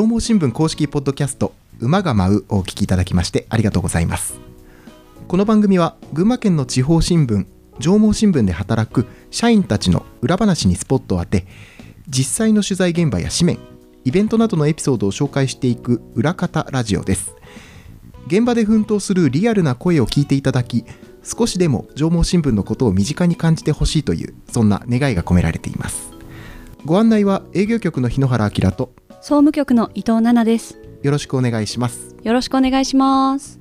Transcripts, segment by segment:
上毛新聞公式ポッドキャスト馬が舞うをお聞きいただきましてありがとうございます。この番組は群馬県の地方新聞上毛新聞で働く社員たちの裏話にスポットを当て実際の取材現場や紙面イベントなどのエピソードを紹介していく裏方ラジオです。現場で奮闘するリアルな声を聞いていただき少しでも上毛新聞のことを身近に感じてほしいというそんな願いが込められています。ご案内は営業局の日野原明と総務局の伊藤奈々です。よろしくお願いします。よろしくお願いします。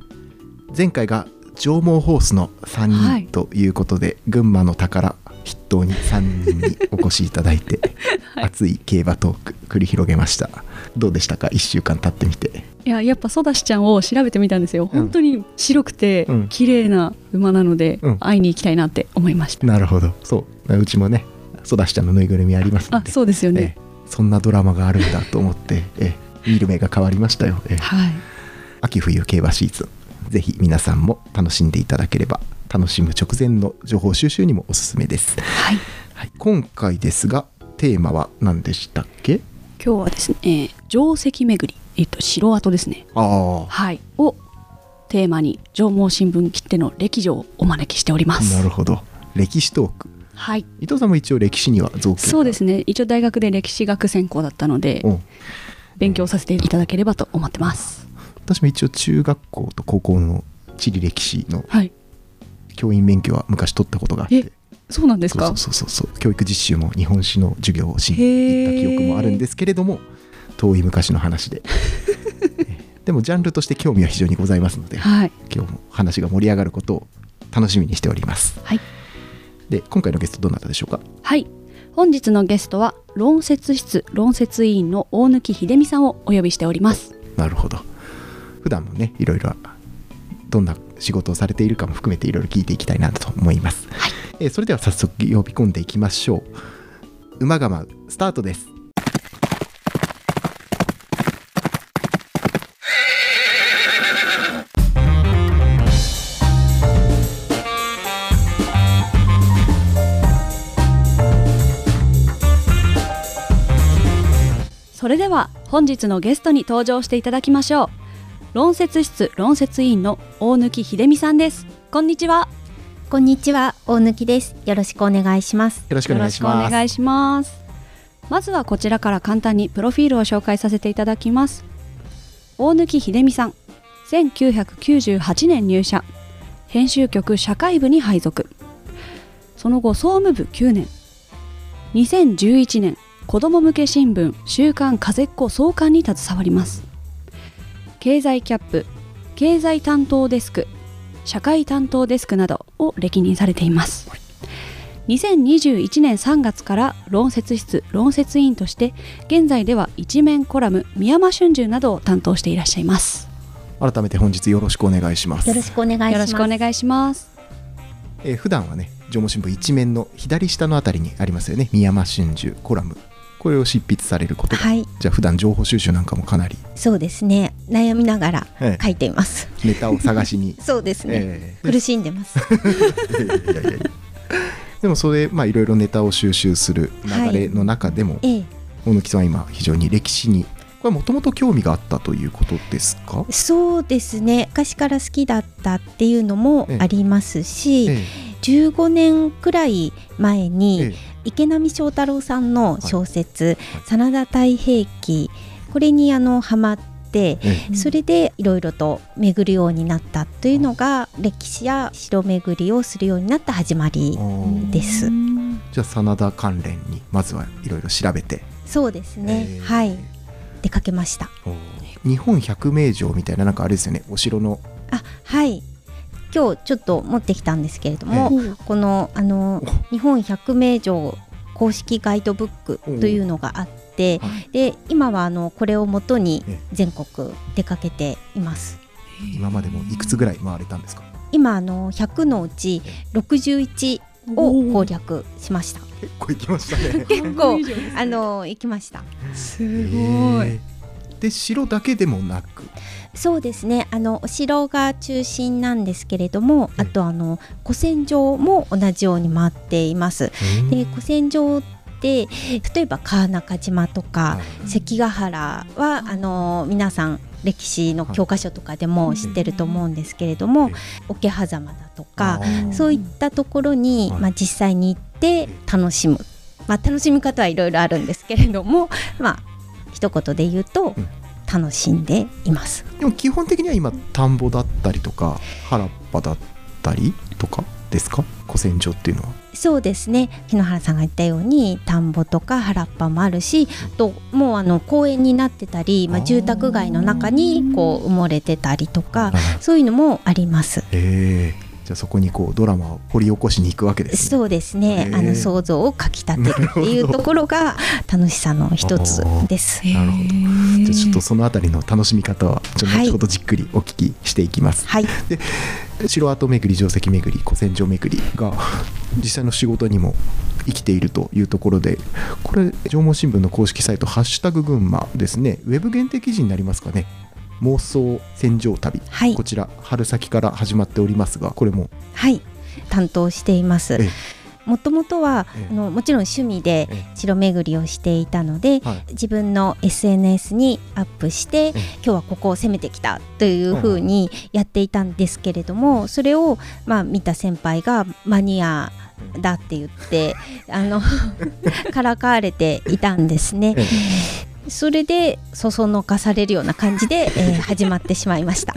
前回が上毛ホースの3はい。人ということで、群馬の宝筆頭に3人にお越しいただいて、はい。熱い競馬トーク繰り広げました。どうでしたか？1週間経ってみて。いややっぱソダシちゃんを調べてみたんですよ、本当に白くてうん。綺麗な馬なので、うん。会いに行きたいなって思いました、なるほど。そう。うちもねソダシちゃんのぬいぐるみありますのあでそうですよね、ええそんなドラマがあるんだと思って、ええ見る目が変わりましたよ、ええ。はい。秋冬競馬シーズン。ぜひ皆さんも楽しんでいただければ楽しむ直前の情報収集にもおすすめです、はい。はい、今回ですがテーマは何でしたっけ？今日はですね、えー定石巡りえっと城跡ですね。ああ。はい。をテーマに上毛新聞切手の歴女をお招きしております。なるほど。歴史トークはい。伊藤さんも一応歴史には造形そうですね。一応大学で歴史学専攻だったのでう。ん勉強させていただければと思ってます。私も一応中学校と高校の地理歴史のはい。教員免許は昔取ったことがあっえてそうなんですか？そうそうそうそう。教育実習も日本史の授業をしに行った記憶もあるんですけれども遠い昔の話で。えでもジャンルとして興味は非常にございますのではい。今日も話が盛り上がることを楽しみにしております。はいで今回のゲストどなたでしょうか？はい。本日のゲストは論説室論説委員の大貫秀美さんをお呼びしております。なるほど。普段もねいろいろどんな仕事をされているかも含めていろいろ聞いていきたいなと思います、はい。えーそれでは早速呼び込んでいきましょう。馬が舞うスタートですは本日のゲストに登場していただきましょう。論説室論説委員の大貫秀美さんです。こんにちは。こんにちは、大貫です。よろしくお願いします。よろしくお願いします。まずはこちらから簡単にプロフィールを紹介させていただきます。大貫秀美さん1998年入社。編集局社会部に配属。その後総務部9年。2011年子ども向け新聞週刊風っ子創刊に携わります。経済キャップ経済担当デスク社会担当デスクなどを歴任されています。2021年3月から論説室論説委員として現在では一面コラム「宮山春秋」などを担当していらっしゃいます。改めて本日よろしくお願いします。よろしくお願いします。よろしくお願いします。えー普段はね上毛新聞一面の左下のあたりにありますよね。宮山春秋コラムこれを執筆されることが、はい、じゃあ普段情報収集なんかもかなり、そうですね。悩みながらえ書いています。えネタを探しに そうですね。ええ苦しんでます。でもそれまあいろいろネタを収集する流れの中でも、ええ、大貫さんは今非常に歴史にこれもともと興味があったということですか、そうですね。昔から好きだったっていうのもありますし、え15年くらい前えにえ池波正太郎さんの小説はい「真田太平記」これにあのハマって。ええ。それでいろいろと巡るようになったというのが歴史や城巡りをするようになった始まりー。です。うんじゃあ真田関連にまずはいろいろ調べて、そうですね、ええ。はい。出かけました。日本百名城みたいななんかあれですよね。お城の。あはい今日ちょっと持ってきたんですけれども、このあの日本百名城公式ガイドブックというのがあってはい。で今はあのこれをもとにええ。全国出かけています。今までもいくつぐらい回れたんですか？今あの100のうち61を攻略しました。結構行きましたね。結構あの行きました。すごい、えーで城だけでもなくそうですね。あのお城が中心なんですけれどもあとあの古戦場も同じように回っています。で古戦場っで例えば川中島とか、関ヶ原はあの皆さん歴史の教科書とかでも知ってると思うんですけれども、桶狭間だとかそういったところに、まあ、実際に行って楽しむ、まあ、楽しみ方はいろいろあるんですけれどもまあ一言で言うと、楽しんでいます。でも基本的には今田んぼだったりとか原っぱだったりとかですか？古戦場っていうのは。そうですね。日野原さんが言ったように田んぼとか原っぱもあるしともうあの公園になってたり、まあ、住宅街の中にこう埋もれてたりとかそういうのもあります。へーじゃあそこにこうドラマを掘り起こしに行くわけです、ね、そうですね。あの想像をかきたてるっていうところが楽しさの一つです。なるほど。じゃあちょっとそのあたりの楽しみ方はちょっと後ほどじっくりお聞きしていきます。はい。で城跡巡り定石巡り古戦場巡りが実際の仕事にも生きているというところでこれ縄文新聞の公式サイト「ハッシュタグ群馬」ですねウェブ限定記事になりますかね妄想戦場旅、はい、こちら春先から始まっておりますがこれも。はい。担当しています。もともとは、あのもちろん趣味で城巡りをしていたので、自分の SNS にアップして、今日はここを攻めてきたというふうにやっていたんですけれどもそれを、まあ、見た先輩がマニアだって言ってあの からかわれていたんですね。それでそそのかされるような感じで、えー、始まってしまいました。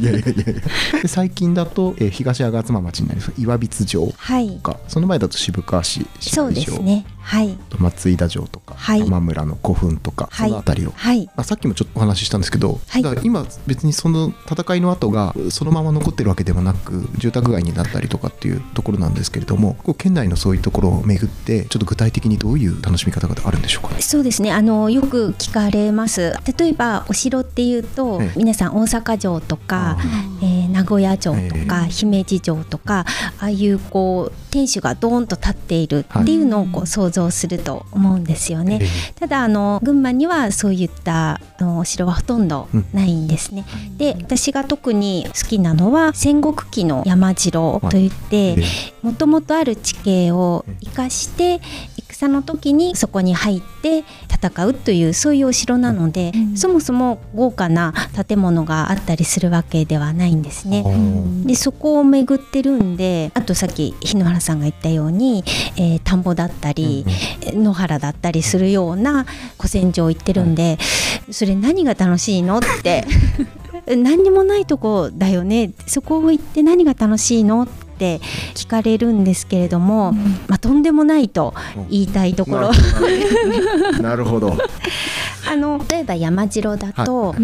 いやいやいや最近だと、えー、東吾妻町になります岩櫃城とか、はい、その前だと渋川市そうですねはい。松井田城とか、はい、浜村の古墳とか、はい、その辺りを、はい、あさっきもちょっとお話ししたんですけど、はい、だから今別にその戦いの跡がそのまま残ってるわけではなく住宅街になったりとかっていうところなんですけれども県内のそういうところを巡ってちょっと具体的にどういう楽しみ方があるんでしょうか、ね、そうですね。あのよく聞かれます。例えばお城っていうと、皆さん大阪城とか、えー、名古屋城とか、姫路城とかああいうこう天守がドーンと立っているっていうのをこう想像すると思うんですよね。ただあの群馬にはそういったお城はほとんどないんですね。で私が特に好きなのは戦国期の山城といってもともとある地形を生かして戦の時にそこに入って戦うというそういうお城なので、うん、そもそも豪華な建物があったりするわけではないんですね。でそこを巡ってるんであとさっき日野原さんが言ったように、えー、田んぼだったり、うん、野原だったりするような古戦場行ってるんで、それ何が楽しい。のって何にもないとこだよねそこを行って何が楽しいのって聞かれるんですけれども、うん、まあ、とんでもないと言いたいところ。なるほど。あの例えば山城だとはい、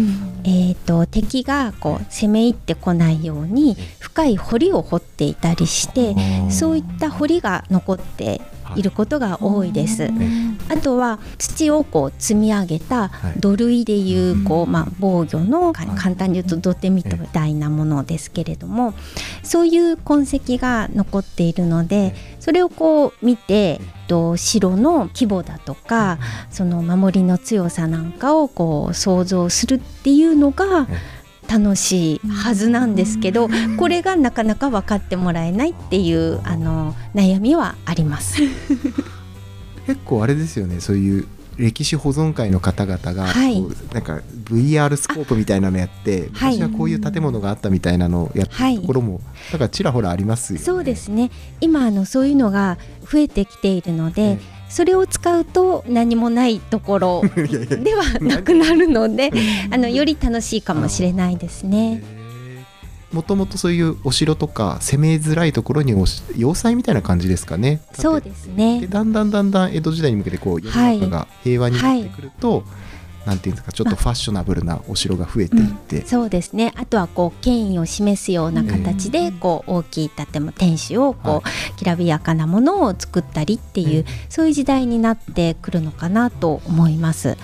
えーと、敵がこう攻め入ってこないように深い堀を掘っていたりしてそういった堀が残ってい。ることが多いです。あとは土をこう積み上げた土塁でいうこう、まあ、防御の簡単に言うと土手みたいなものですけれどもそういう痕跡が残っているのでそれをこう見て城の規模だとかその守りの強さなんかをこう想像するっていうのが楽しいはずなんですけどこれがなかなか分かってもらえないっていうあの悩みはあります。結構あれですよね。そういう歴史保存会の方々が、はい、なんか VR スコープみたいなのやって昔はこういう建物があったみたいなのをやったところも、はい、だからちらほらありますよね。そうですね。今あのそういうのが増えてきているので、それを使うと何もないところ ではなくなるのであのより楽しいかもしれないですね。もともとそういうお城とか攻めづらいところに要塞みたいな感じですかね。そうですね。だんだんだんだん江戸時代に向けてこう世の中が平和になってくると、はいはいなんていうんですかちょっとファッショナブルなお城が増えていって、うん、そうですね。あとはこう権威を示すような形で、こう大きい建物天守をこう、きらびやかなものを作ったりっていう、そういう時代になってくるのかなと思います。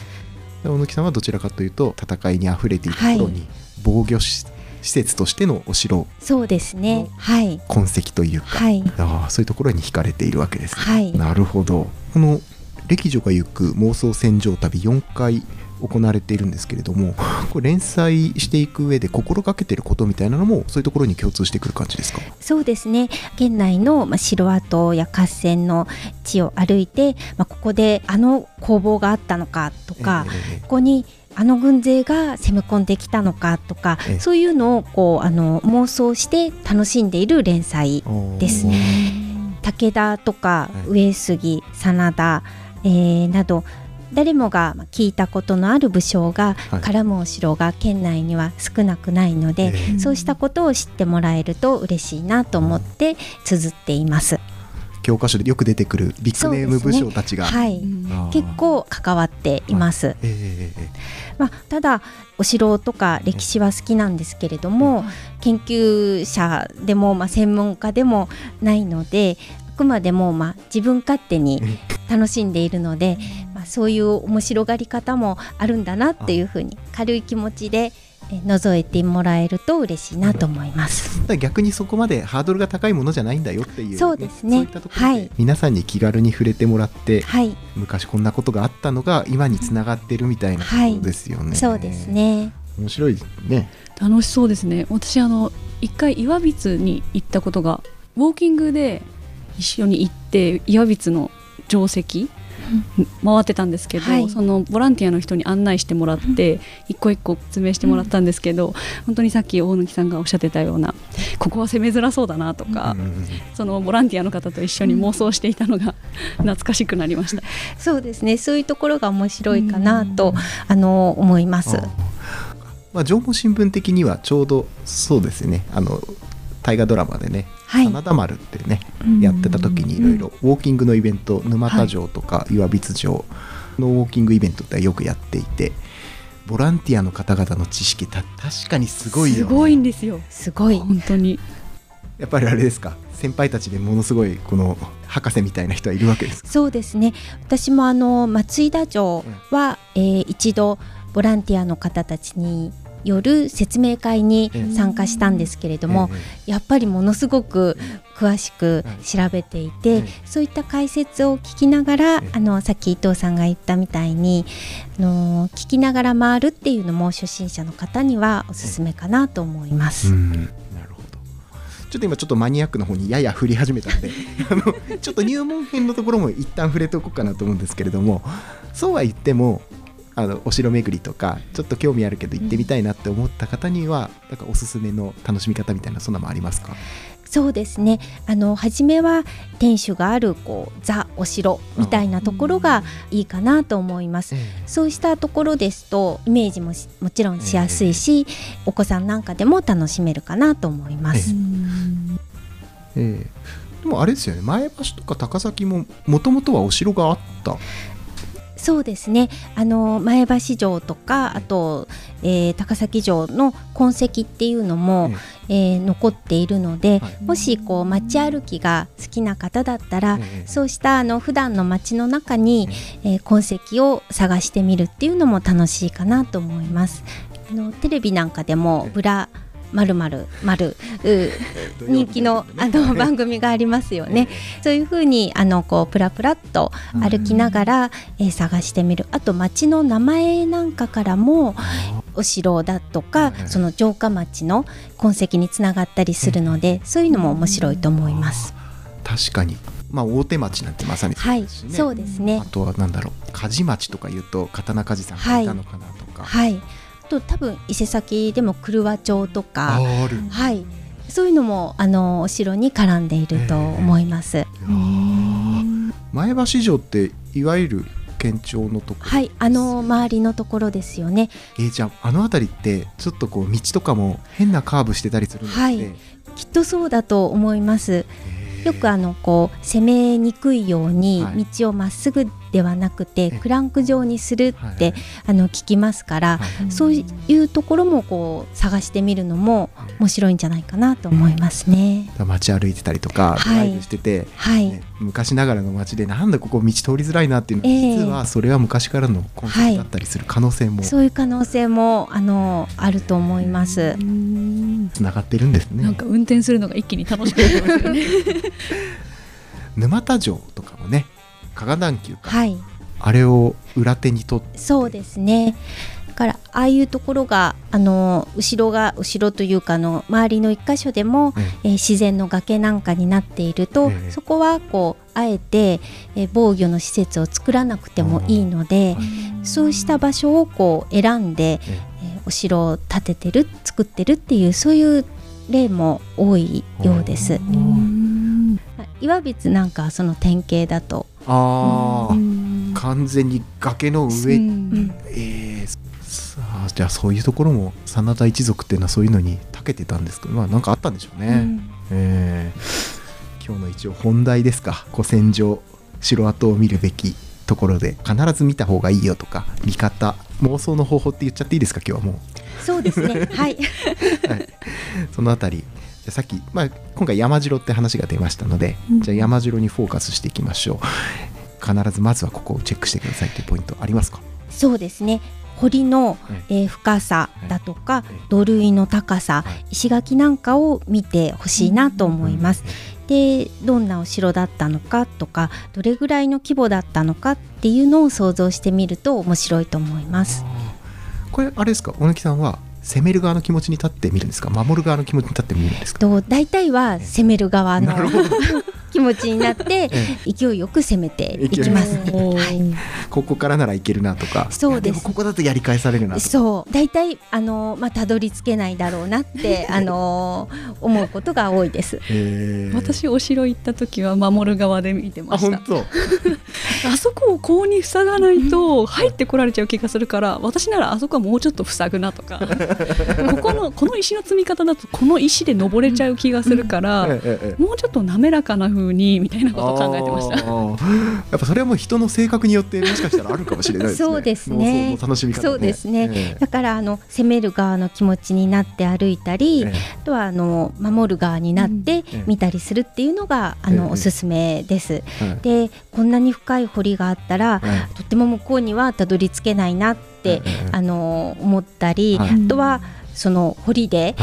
小野木さんはどちらかというと戦いにあふれている頃に防御し、施設としてのお城そうですね。はい。痕跡というか、はい、あそういうところに惹かれているわけです、ね、はい、なるほど。この歴女が行く妄想戦場旅4回行われているんですけれどもこれ連載していく上で心がけていることみたいなのもそういうところに共通してくる感じですか？そうですね。県内の、まあ、城跡や合戦の地を歩いて、まあ、ここであの攻防があったのかとか、えー、ここにあの軍勢が攻め込んできたのかとか、そういうのをこうあの妄想して楽しんでいる連載です。武田とか上杉、真田、えー、など誰もが聞いたことのある武将が絡むお城が県内には少なくないので、はい、そうしたことを知ってもらえると嬉しいなと思って綴っています。教科書でよく出てくるビッグネーム武将たちが、ね、はい、結構関わっています。えー、まあ、ただお城とか歴史は好きなんですけれども、研究者でも、まあ、専門家でもないのであくまでも、まあ、自分勝手に楽しんでいるので、まあ、そういう面白がり方もあるんだなっていうふうに軽い気持ちで覗いてもらえると嬉しいなと思います。逆にそこまでハードルが高いものじゃないんだよっていう、ね、そうですね。そうい皆さんに気軽に触れてもらって、はい、昔こんなことがあったのが今につながってるみたいなことですよね。はい、そうですね。面白いね。楽しそうですね。私あの一回岩櫃に行ったことがウォーキングで一緒に行って岩櫃の定石回ってたんですけど、はい、そのボランティアの人に案内してもらって一個一個説明してもらったんですけど、本当にさっき大貫さんがおっしゃってたようなここは攻めづらそうだなとか、そのボランティアの方と一緒に妄想していたのが懐かしくなりました。そうですね。そういうところが面白いかなと、あの思います。まあ、情報新聞的にはちょうどそうですね。あの大河ドラマでね「真田丸」ってね、やってた時にいろいろウォーキングのイベント沼田城とか岩櫃城のウォーキングイベントってよくやっていて。ボランティアの方々の知識た確かにすごいよ、ね、すごいんですよ。すごい。本当に。やっぱりあれですか？先輩たちでものすごいこの博士みたいな人はいるわけですそうですね。私もあの松井田城は、うん、えー、一度ボランティアの方たちによる説明会に参加したんですけれども、やっぱりものすごく詳しく調べていて、そういった解説を聞きながら、あのさっき伊藤さんが言ったみたいにあの聞きながら回るっていうのも初心者の方にはおすすめかなと思います。ちょっと今ちょっとマニアックの方にやや振り始めたので あのちょっと入門編のところも一旦触れておこうかなと思うんですけれどもそうは言ってもあのお城巡りとかちょっと興味あるけど行ってみたいなって思った方には、うん、なんかおすすめの楽しみ方みたいなそんなもありますか？そうですね。あの初めは天守があるこうザ・お城みたいなところがいいかなと思います、うん、そうしたところですとイメージももちろんしやすいし、えー、お子さんなんかでも楽しめるかなと思います。えー、えー、でもあれですよね。前橋とか高崎ももともとはお城があったそうですね。あの前橋城とかあと、えー、高崎城の痕跡っていうのも、えー、残っているので、はい、もしこう街歩きが好きな方だったら、そうしたあの普段の街の中に、えー、痕跡を探してみるっていうのも楽しいかなと思います。あのテレビなんかでもブラまるまるまる人気のあの番組がありますよね。そういうふうにあのこうプラプラっと歩きながら、えー、探してみる。あと町の名前なんかからもお城だとかその城下町の痕跡につながったりするので、そういうのも面白いと思います。確かに。まあ、大手町なんてまさにそうですね、はい、そうですね。あとはなんだろう。梶町とかいうと刀鍛冶さんがいたのかなとか、はい、はいと多分伊勢崎でも黒和町とかはい。そういうのもあのお城に絡んでいると思います。前橋城っていわゆる県庁のところ。はい。あの周りのところですよね。えー、じゃああの辺りってちょっとこう道とかも変なカーブしてたりするので、はい、きっとそうだと思います。よくあのこう攻めにくいように道をまっすぐではなくてクランク状にするってあの聞きますからそういうところもこう探してみるのも面白いんじゃないかなと思いますね。街歩いてたりとかドライブしてて、はい。ね、昔ながらの街でなんだここ道通りづらいなっていうのは、え。ー、実はそれは昔からの痕跡だったりする可能性も、はい、そういう可能性もあのあると思います。つながってるんですね。なんか運転するのが一気に楽しくなりますよね。沼田城とかもね加賀段丘か。ら、はい、あれを裏手にとって。そうですね。だからああいうところがあの後ろが後ろというかの周りの一箇所でも、えー、自然の崖なんかになっていると、えー、そこはこうあえて、えー、防御の施設を作らなくてもいいのでそうした場所をこう選んで、えー、お城を建ててる作ってるっていうそういう例も多いようです。岩櫃なんかその典型だとああ完全に崖の上、うん、えー、さあじゃあそういうところも真田一族っていうのはそういうのに長けてたんですけどまあなんかあったんでしょうね、うん、えー、今日の一応本題ですか。古戦場城跡を見るべきところで必ず見た方がいいよとか見方妄想の方法って言っちゃっていいですか今日はもう。そうですね。はい、はい、そのあたりじゃさっき、まあ、今回山城って話が出ましたので、うん、じゃあ山城にフォーカスしていきましょう。必ずまずはここをチェックしてくださいというポイントありますか？そうですね。堀の、えー、深さだとか土塁の高さ石垣なんかを見てほしいなと思います。でどんなお城だったのかとかどれぐらいの規模だったのかっていうのを想像してみると面白いと思います。これあれですか？小貫さんは攻める側の気持ちに立ってみるんですか？守る側の気持ちに立ってみるんですか？と大体は攻める側の気持ちになって 勢いよく攻めていきます。ね、はい、ここからならいけるなとか。そうです。ここだとやり返されるなそう。大体あのまあたどり着けないだろうなって あの思うことが多いです、私お城行った時は守る側で見てました。あ そこをこうに塞がないと入ってこられちゃう気がするから私ならあそこはもうちょっと塞ぐなとか。ここのこの石の積み方だとこの石で登れちゃう気がするから、もうちょっと滑らかな風風にみたいなことを考えてました。やっぱそれはもう人の性格によってもしかしたらあるかもしれないですね。そうですね。楽しみ方、ね、そうですね、えー、だからあの攻める側の気持ちになって歩いたり、えー、あとはあの守る側になって見たりするっていうのが、あのおすすめです、でこんなに深い堀があったら、とっても向こうにはたどり着けないなって、あの思ったり、あとはその堀で、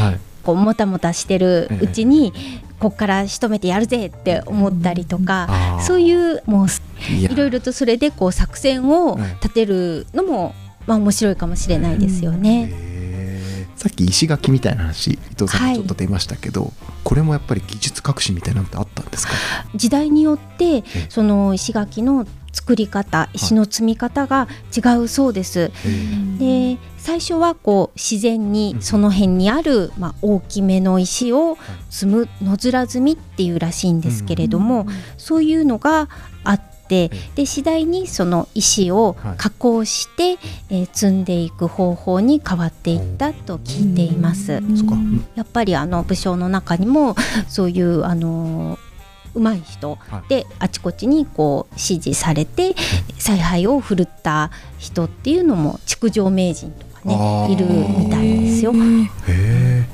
こうもたもたしてるうちに、ここから仕留めてやるぜって思ったりとか、そういうもういろいろとそれでこう作戦を立てるのも、まあ面白いかもしれないですよね。さっき石垣みたいな話伊藤さんちょっと出ましたけど、はい、これもやっぱり技術革新みたいなのってあったんですか？時代によってその石垣の作り方石の積み方が違うそうです。で最初はこう自然にその辺にある、まあ、大きめの石を積む野面積みっていうらしいんですけれども、そういうのがあってで次第にその石を加工して、えー、積んでいく方法に変わっていったと聞いています。やっぱりあの武将の中にも そういうあの上手い人であちこちにこう指示されて采配を振るった人っていうのも築城名人とねいるみたいですよ。へ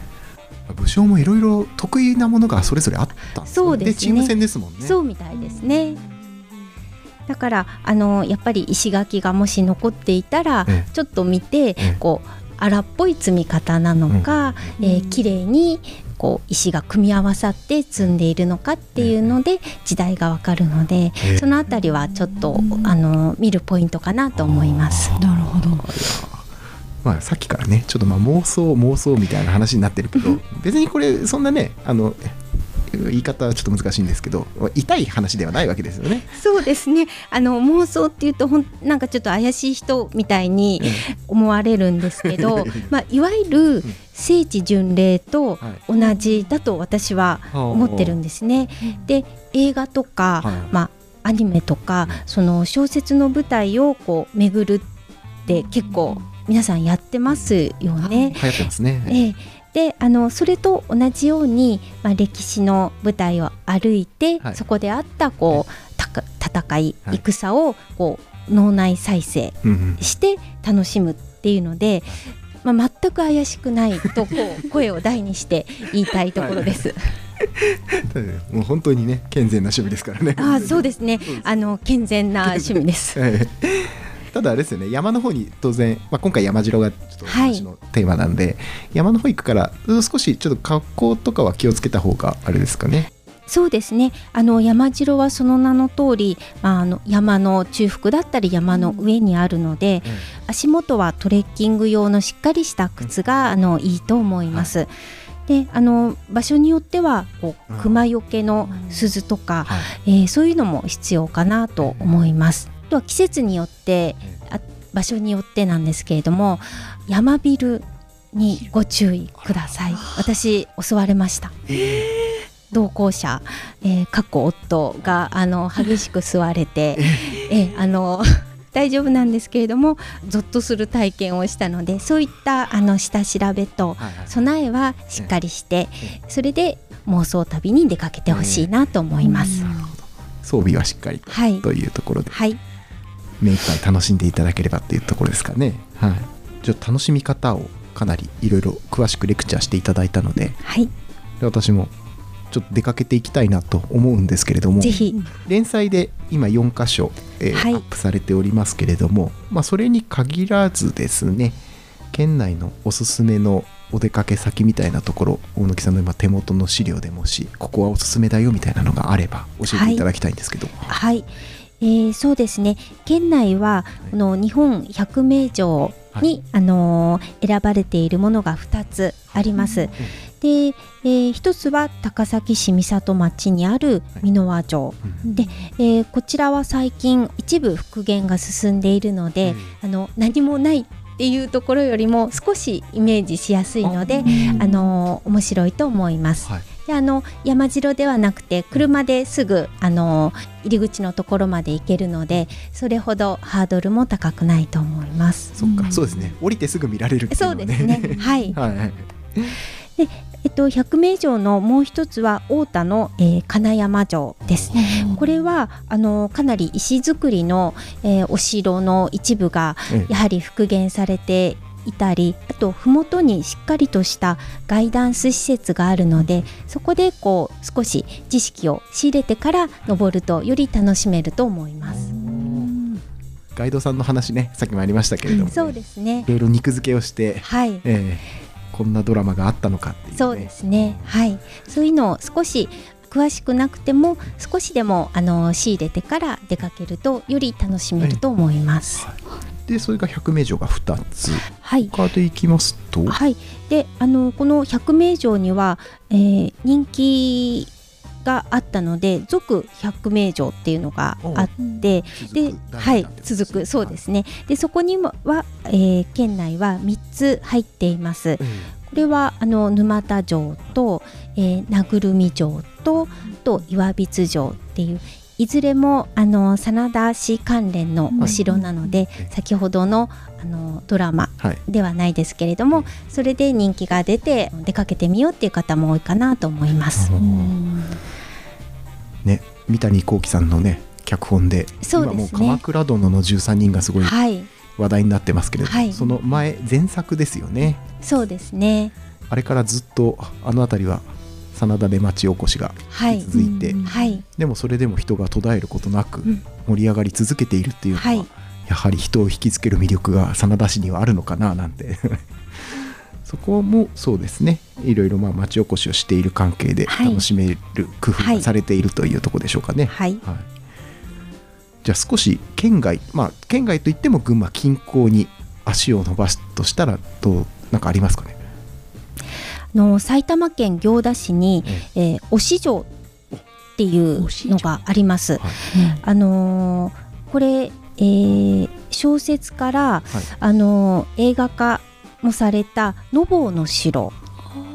武将もいろいろ得意なものがそれぞれあったそうです、ね、チーム戦ですもんね。そうみたいですね。だからあのやっぱり石垣がもし残っていたらちょっと見てこう荒っぽい積み方なのか、うん、えー、綺麗にこう石が組み合わさって積んでいるのかっていうので時代がわかるので、そのあたりはちょっとあの見るポイントかなと思います。なるほど。まあ、さっきからねちょっとまあ妄想妄想みたいな話になってるけど別にこれそんなねあの言い方はちょっと難しいんですけど痛い話ではないわけですよね。そうですね。あの妄想っていうとほんなんかちょっと怪しい人みたいに思われるんですけど、まあ、いわゆる聖地巡礼と同じだと私は思ってるんですね。で映画とか、まあ、アニメとかその小説の舞台をこう巡るって結構皆さんやってますよね。流行ってますね。えー、であのそれと同じように、まあ、歴史の舞台を歩いて、はい、そこであったこう、はい、戦い、戦をこう脳内再生して楽しむっていうので、まあ、全く怪しくないとこう声を大にして言いたいところです。もう本当にね健全な趣味ですからね。あそうですね。あの健全な趣味です。ただあれですよね山の方に当然、まあ、今回山城がちょっと話のテーマなんで、はい、山の方行くから少しちょっと格好とかは気をつけた方があれですかね。そうですね。あの山城はその名の通り、まあ、あの山の中腹だったり山の上にあるので、うん、足元はトレッキング用のしっかりした靴が、あのいいと思います。はい。であの場所によってはこう熊よけの鈴とか、うん、えー、そういうのも必要かなと思います。とは季節によってあ場所によってなんですけれども山ビルにご注意ください。私襲われました。えー。同行者、えー、過去夫があの激しく吸われて、えー、あの 大丈夫なんですけれどもぞっとする体験をしたのでそういったあの下調べと備えはしっかりして、それで妄想旅に出かけてほしいなと思います。装備はしっかりと,、はい、というところで、はい、目いっぱい楽しんでいただければというところですかね。はい、じゃ楽しみ方をかなりいろいろ詳しくレクチャーしていただいたので、はい、で私もちょっと出かけていきたいなと思うんですけれども。連載で今4箇所、えーはい、アップされておりますけれども、まあ、それに限らずですね県内のおすすめのお出かけ先みたいなところ大貫さんの今手元の資料でもしここはおすすめだよみたいなのがあれば教えていただきたいんですけど。はい、はい、えー、そうですね。県内はこの日本百名城に、はい、あのー、選ばれているものが2つあります。うん。で、えー、一つは高崎市三郷町にある箕輪城、はい、で、えー、こちらは最近一部復元が進んでいるので、あの何もないっていうところよりも少しイメージしやすいのであの面白いと思います。はいであの山城ではなくて車ですぐあの入り口のところまで行けるのでそれほどハードルも高くないと思います。そっか、そうですね。降りてすぐ見られる、ね、そうですね。はい。はい。でえっと、百名城のもう一つは太田の、えー、金山城です。これはあのかなり石造りの、えー、お城の一部がやはり復元されていたりあと麓にしっかりとしたガイダンス施設があるのでそこでこう少し知識を仕入れてから登るとより楽しめると思います。ガイドさんの話ねさっきもありましたけれども、ね、そうですね。いろいろ肉付けをして、はい。えー、こんなドラマがあったのかっていう、ね、そうですね。はい。そういうのを少し詳しくなくても少しでもあの仕入れてから出かけるとより楽しめると思います。はい、でそれが百名城が2つ、はい、他でいきますと、はい、であのこの百名城には、えー、人気があったので続百名城っていうのがあってではい。続く。そうですね。でそこには、えー、県内は3つ入っています。これはあの沼田城と、えー、名ぐみ城とと岩櫃城っていういずれもあの真田氏関連のお城なので、うん、先ほどのあのドラマではないですけれども、はい、それで人気が出て出かけてみようっていう方も多いかなと思います。ね、三谷幸喜さんのね脚本で、ね、今もう「鎌倉殿の13人」がすごい。話題になってますけれども、はい、その前前作ですよね。そうですね。あれからずっとあの辺りは真田で町おこしが続いて、はい、でもそれでも人が途絶えることなく盛り上がり続けているっていうのは、はい、やはり人を引きつける魅力が真田市にはあるのかななんて。そこもそうですね。いろいろまあ町おこしをしている関係で楽しめる工夫がされているというところでしょうかね。はい、はい、じゃあ少し県外まあ県外といっても群馬近郊に足を伸ばすとしたらどうなんかありますかね？の埼玉県行田市に、えー、忍城っていうのがあります。はい、あのー、これ、えー、小説から、はい、あのー、映画化もされたのぼうの城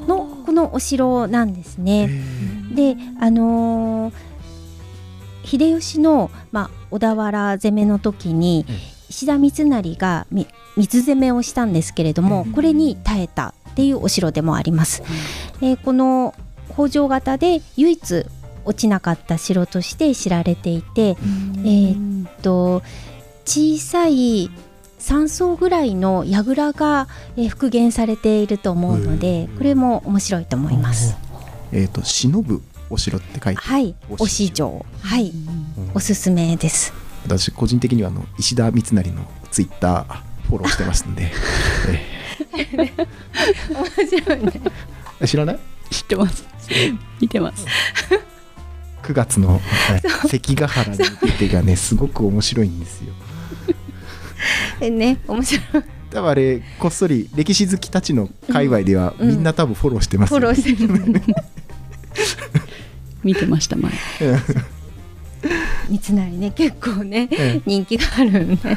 のこのお城なんですね。であのー、秀吉の、まあ、小田原攻めの時に石田三成が水攻めをしたんですけれどもこれに耐えたっていうお城でもあります。えー、この北条型で唯一落ちなかった城として知られていて、えー、っと小さい3層ぐらいの櫓が、えー、復元されていると思うのでこれも面白いと思います。えっ、ー、と忍ぶお城って書いてはい。お市場。はい。おすすめです。私個人的にはあの石田三成のツイッターフォローしてますんで。面白いね。知らない？知ってます。見てます。9月の関ヶ原に向けてがねすごく面白いんですよ。ね面白い。多分あれこっそり歴史好きたちの界隈では、みんな多分フォローしてます、ね、フォローしてる 見てました前三成ね結構ね、人気があるんで、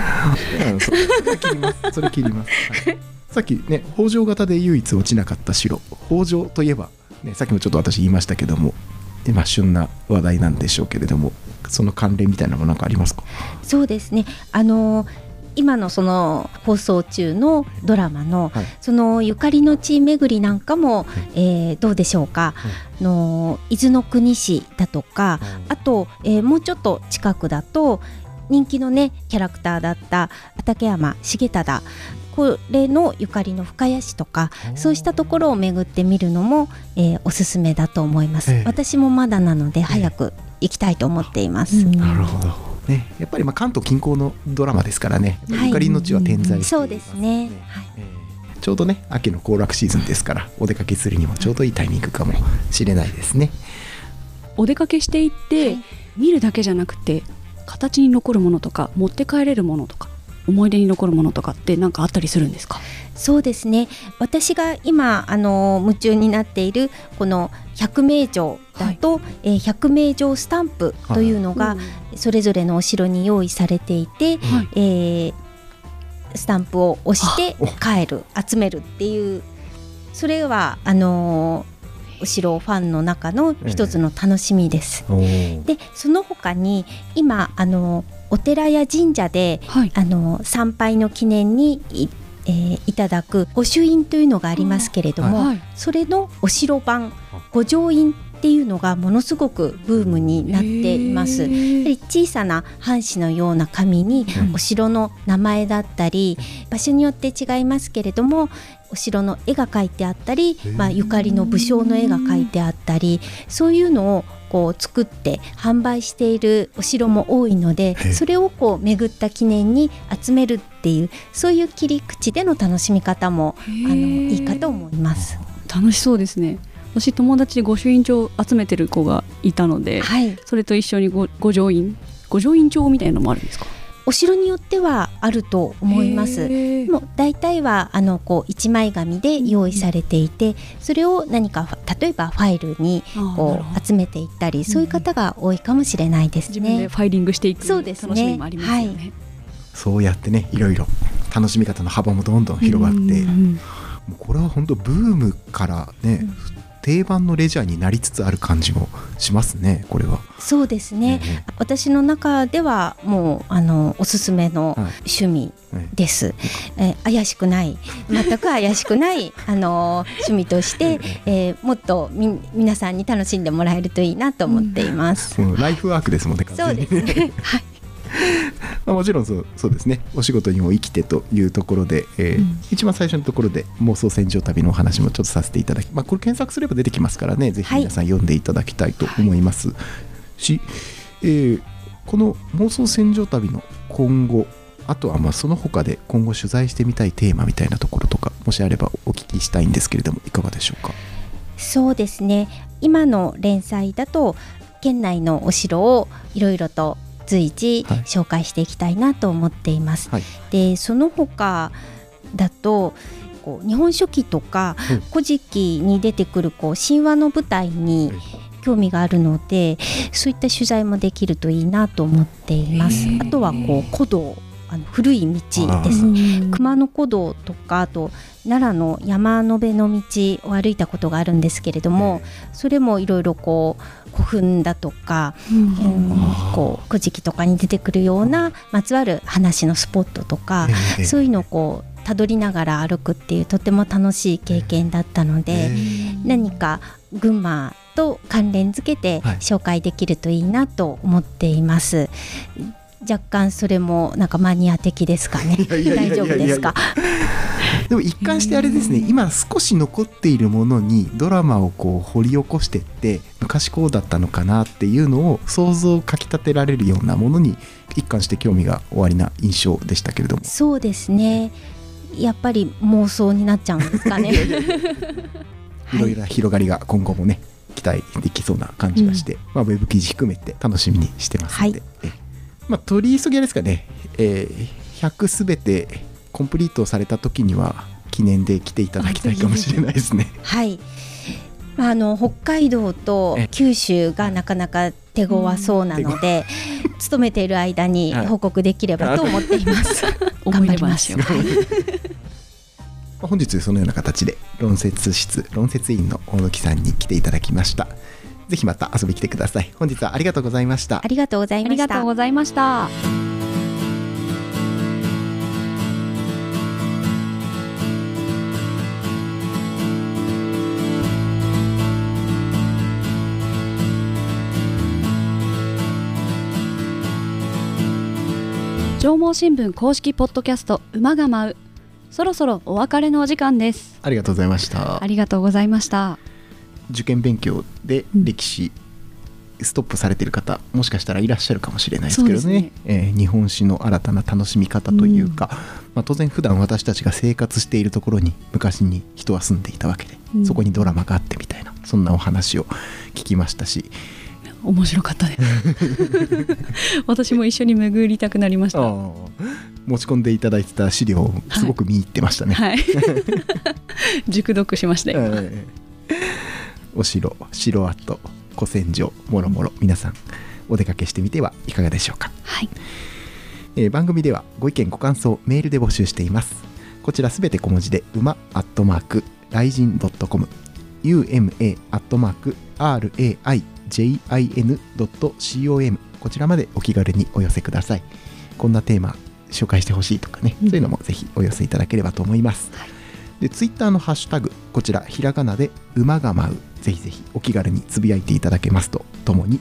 それ切りますそれ切ります、はい、さっきね北条型で唯一落ちなかった城。北条といえば、ね、さっきもちょっと私言いましたけども今旬な話題なんでしょうけれどもその関連みたいなものなんかありますか？そうですね。あの今のその放送中のドラマの、はい、そのゆかりの地巡りなんかも、はい、えー、どうでしょうか、はい、の伊豆の国市だとか、あと、えー、もうちょっと近くだと人気のねキャラクターだった畠山重忠これのゆかりの深谷市とかそうしたところを巡ってみるのも、えー、おすすめだと思います、えー、私もまだなので早く行きたいと思っています、なるほど。ね、やっぱりまあ関東近郊のドラマですからね、ゆかりの地は点在して、そうですね、はい。えー、ちょうどね秋の行楽シーズンですからお出かけするにもちょうどいいタイミングかもしれないですね。お出かけしていって、はい、見るだけじゃなくて形に残るものとか持って帰れるものとか思い出に残るものとかって何かあったりするんですか？そうですね。私が今あの夢中になっているこの百名城だと、はい、えー、百名城スタンプというのがそれぞれのお城に用意されていて、はい、えー、スタンプを押して帰る集めるっていうそれはあのーお城ファンの中の一つの楽しみです。えー、でその他に今あのお寺や神社で、はい、あの参拝の記念にえー、いただく御朱印というのがありますけれども、はい、それのお城版御城印っていうのがものすごくブームになっています。やはり小さな半紙のような紙にお城の名前だったり、場所によって違いますけれどもお城の絵が描いてあったり、まあ、ゆかりの武将の絵が描いてあったりそういうのをこう作って販売しているお城も多いのでそれをこう巡った記念に集めるっていうそういう切り口での楽しみ方もあのいいかと思います。楽しそうですね。私友達で御朱印帳集めてる子がいたので、はい、それと一緒にご御城印御城印帳みたいなのもあるんですか？お城によってはあると思います。もう大体はあのこう一枚紙で用意されていて、それを何か例えばファイルにこう集めていったり、そういう方が多いかもしれないですね。自分でファイリングしていく楽しみもありますよね。はい、そうやってねいろいろ楽しみ方の幅もどんどん広がって、もうこれは本当ブームからね、定番のレジャーになりつつある感じもしますねこれは。そうですね、えー、私の中ではもうあのおすすめの趣味です、はい、えー、怪しくない。全く怪しくない あの趣味として、えー、もっとみ皆さんに楽しんでもらえるといいなと思っています、うん、ライフワークですもんねそうですね。はい。まあ、もちろんそうそうですね。お仕事にも生きてというところで、えー、うん、一番最初のところで妄想戦場旅のお話もちょっとさせていただき、まあ、これ検索すれば出てきますからね。ぜひ皆さん読んでいただきたいと思います、はい、し、えー、この妄想戦場旅の今後あとはまあその他で今後取材してみたいテーマみたいなところとかもしあればお聞きしたいんですけれどもいかがでしょうか？そうですね。今の連載だと県内のお城をいろいろと随時紹介していきたいなと思っています。はい、でその他だとこう日本書紀とか「古事記」に出てくるこう神話の舞台に興味があるのでそういった取材もできるといいなと思っています。あとはこう古道あの古い道です。熊野古道とかあと奈良の山の辺の道を歩いたことがあるんですけれどもそれもいろいろこう古墳だとか、うん、こう古事記とかに出てくるようなまつわる話のスポットとか、そういうのをこうたどりながら歩くっていうとても楽しい経験だったので、何か群馬と関連づけて紹介できるといいなと思っています。若干それもなんかマニア的ですかね。大丈夫ですか？でも一貫してあれですね今少し残っているものにドラマをこう掘り起こしてって昔こうだったのかなっていうのを想像をかきたてられるようなものに一貫して興味がおありな印象でしたけれども。そうですね。やっぱり妄想になっちゃうんですかね。いろいろな広がりが今後もね期待できそうな感じがして、まあ、ウェブ記事含めて楽しみにしてますので、えまあ、取り急ぎはですかね、えー100すべてコンプリートされた時には記念で来ていただきたいかもしれないですね。はい。まああの北海道とえ九州がなかなか手強そうなので、勤めている間にはい報告できればと思っています。頑張りますまあ 本日そのような形で論説室論説委員の大貫さんに来ていただきました。ぜひまた遊びに来てください。本日はありがとうございましたあ。りがとうございありました。がとうございました。上毛新聞公式ポッドキャスト馬が舞う。そろそろお別れのお時間です。ありがとうございました。あ。りがとうございました。受験勉強でうん。歴史、ストップされてる方もしかしたらいらっしゃるかもしれないですけどね。ねえー日本史の新たな楽しみ方というか、まあ、当然普段私たちが生活しているところに昔に人は住んでいたわけで、うん。そこにドラマがあってみたいなそんなお話を聞きましたし面白かったです 私も一緒に巡りたくなりました。持ち込んでいただいてた資料をすごく見入ってましたね。はい。熟読しましたよ、ええ。お城城跡古戦場もろもろ皆さんお出かけしてみてはいかがでしょうか、はい。えー番組ではご意見ご感想メールで募集しています。こちらすべて小文字で馬アットマークライジン .com uma アットマーク raijin.com こちらまでお気軽にお寄せください。こんなテーマ紹介してほしいとかね、うん。そういうのもぜひお寄せいただければと思います、はい。でツイッターのハッシュタグこちらひらがなで馬が舞う。ぜひぜひお気軽につぶやいていただけますとともに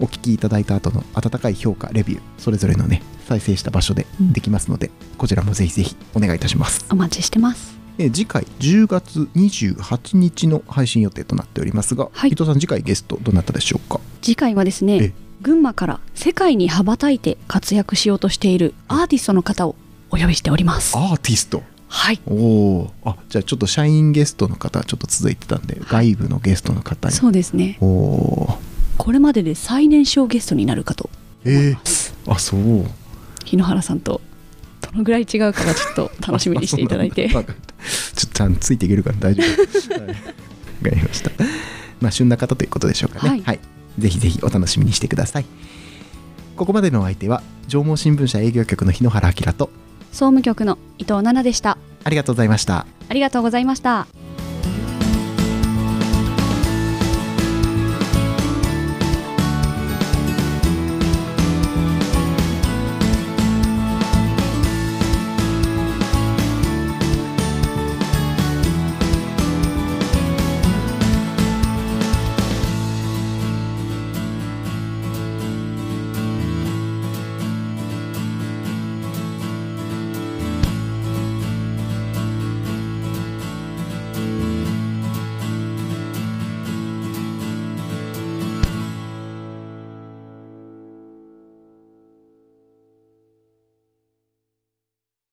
お聞きいただいた後の温かい評価レビューそれぞれのね再生した場所でできますので、こちらもぜひぜひお願いいたします。お待ちしてますえー次回10月28日の配信予定となっておりますが、はい。伊藤さん次回ゲストどなたでしょうか？次回はですえね群馬から世界に羽ばたいて活躍しようとしているアーティストの方をお呼びしております。アーティスト？はい。おおあじゃあちょっと社員ゲストの方ちょっと続いてたんで、外部のゲストの方に。そうですね。おおこれまでで最年少ゲストになるかと思いえます、ー、あそう。日野原さんとどのぐらい違うかはちょっと楽しみにしていただいて。ちょっとちゃんとついていけるから大丈夫。はいわかりました。まあ旬な方ということでしょうかね。はい。ぜひぜひお楽しみにしてください。ここまでのお相手は上毛新聞社営業局の日野原明と総務局の伊藤奈々でした。ありがとうございました。ありがとうございました